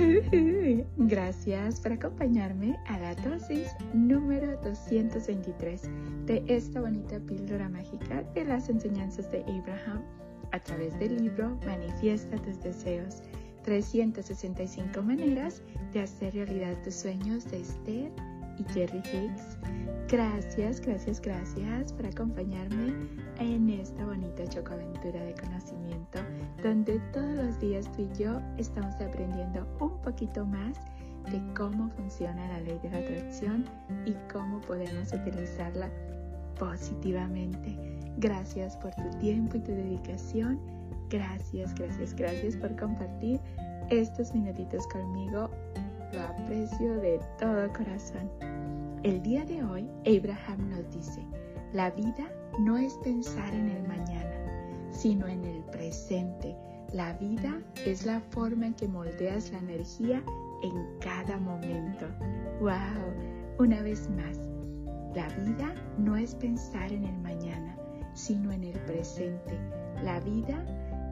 Gracias por acompañarme a la dosis número 223 de esta bonita píldora mágica de las enseñanzas de Abraham a través del libro Manifiesta tus deseos, 365 maneras de hacer realidad tus sueños de Esther y Jerry Hicks. Gracias, gracias, gracias por acompañarme en esta bonita chocoaventura de conocimiento donde todos los días tú y yo estamos aprendiendo un poquito más de cómo funciona la ley de la atracción y cómo podemos utilizarla positivamente. Gracias por tu tiempo y tu dedicación. Gracias, gracias, gracias por compartir estos minutitos conmigo. Lo aprecio de todo corazón. El día de hoy, Abraham nos dice, la vida no es pensar en el mañana, sino en el presente. La vida es la forma en que moldeas la energía en cada momento. ¡Wow! Una vez más, la vida no es pensar en el mañana, sino en el presente. La vida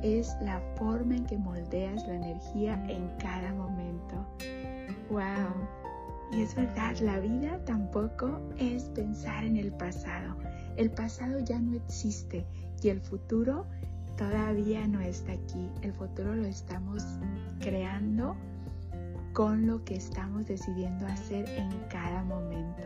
es la forma en que moldeas la energía en cada momento. ¡Wow! Y es verdad, la vida tampoco es pensar en el pasado. El pasado ya no existe y el futuro todavía no está aquí. El futuro lo estamos creando con lo que estamos decidiendo hacer en cada momento.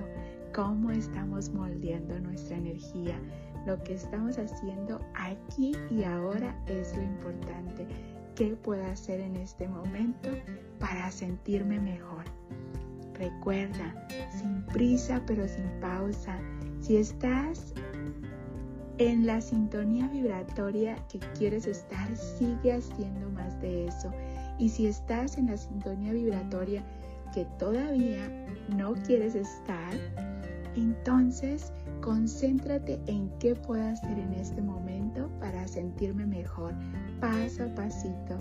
Cómo estamos moldeando nuestra energía. Lo que estamos haciendo aquí y ahora es lo importante. ¿Qué puedo hacer en este momento para sentirme mejor? Recuerda, sin prisa pero sin pausa, si estás en la sintonía vibratoria que quieres estar, sigue haciendo más de eso. Y si estás en la sintonía vibratoria que todavía no quieres estar, entonces concéntrate en qué puedo hacer en este momento para sentirme mejor, paso a pasito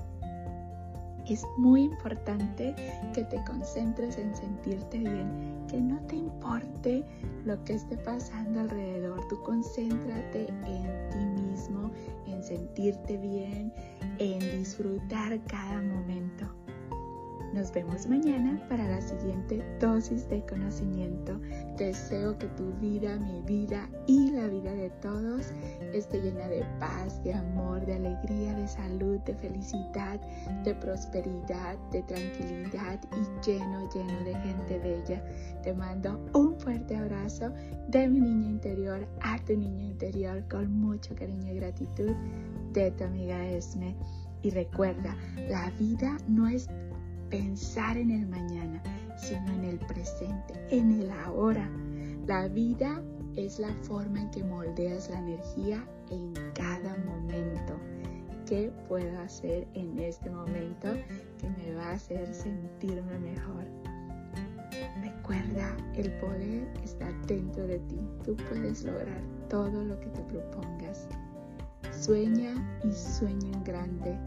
es muy importante que te concentres en sentirte bien, que no te importe lo que esté pasando alrededor. Tú concéntrate en ti mismo, en sentirte bien, en disfrutar cada momento. Nos vemos mañana para la siguiente dosis de conocimiento. Deseo que tu vida, mi vida y la vida de todos esté llena de paz, de amor, de alegría, de salud, de felicidad, de prosperidad, de tranquilidad y lleno, lleno de gente bella. Te mando un fuerte abrazo de mi niño interior a tu niño interior con mucho cariño y gratitud de tu amiga Esme. Y recuerda, la vida no es pensar en el mañana, sino en el presente, en el ahora. La vida es la forma en que moldeas la energía en cada momento. ¿Qué puedo hacer en este momento que me va a hacer sentirme mejor? Recuerda, el poder está dentro de ti. Tú puedes lograr todo lo que te propongas. Sueña y sueña en grande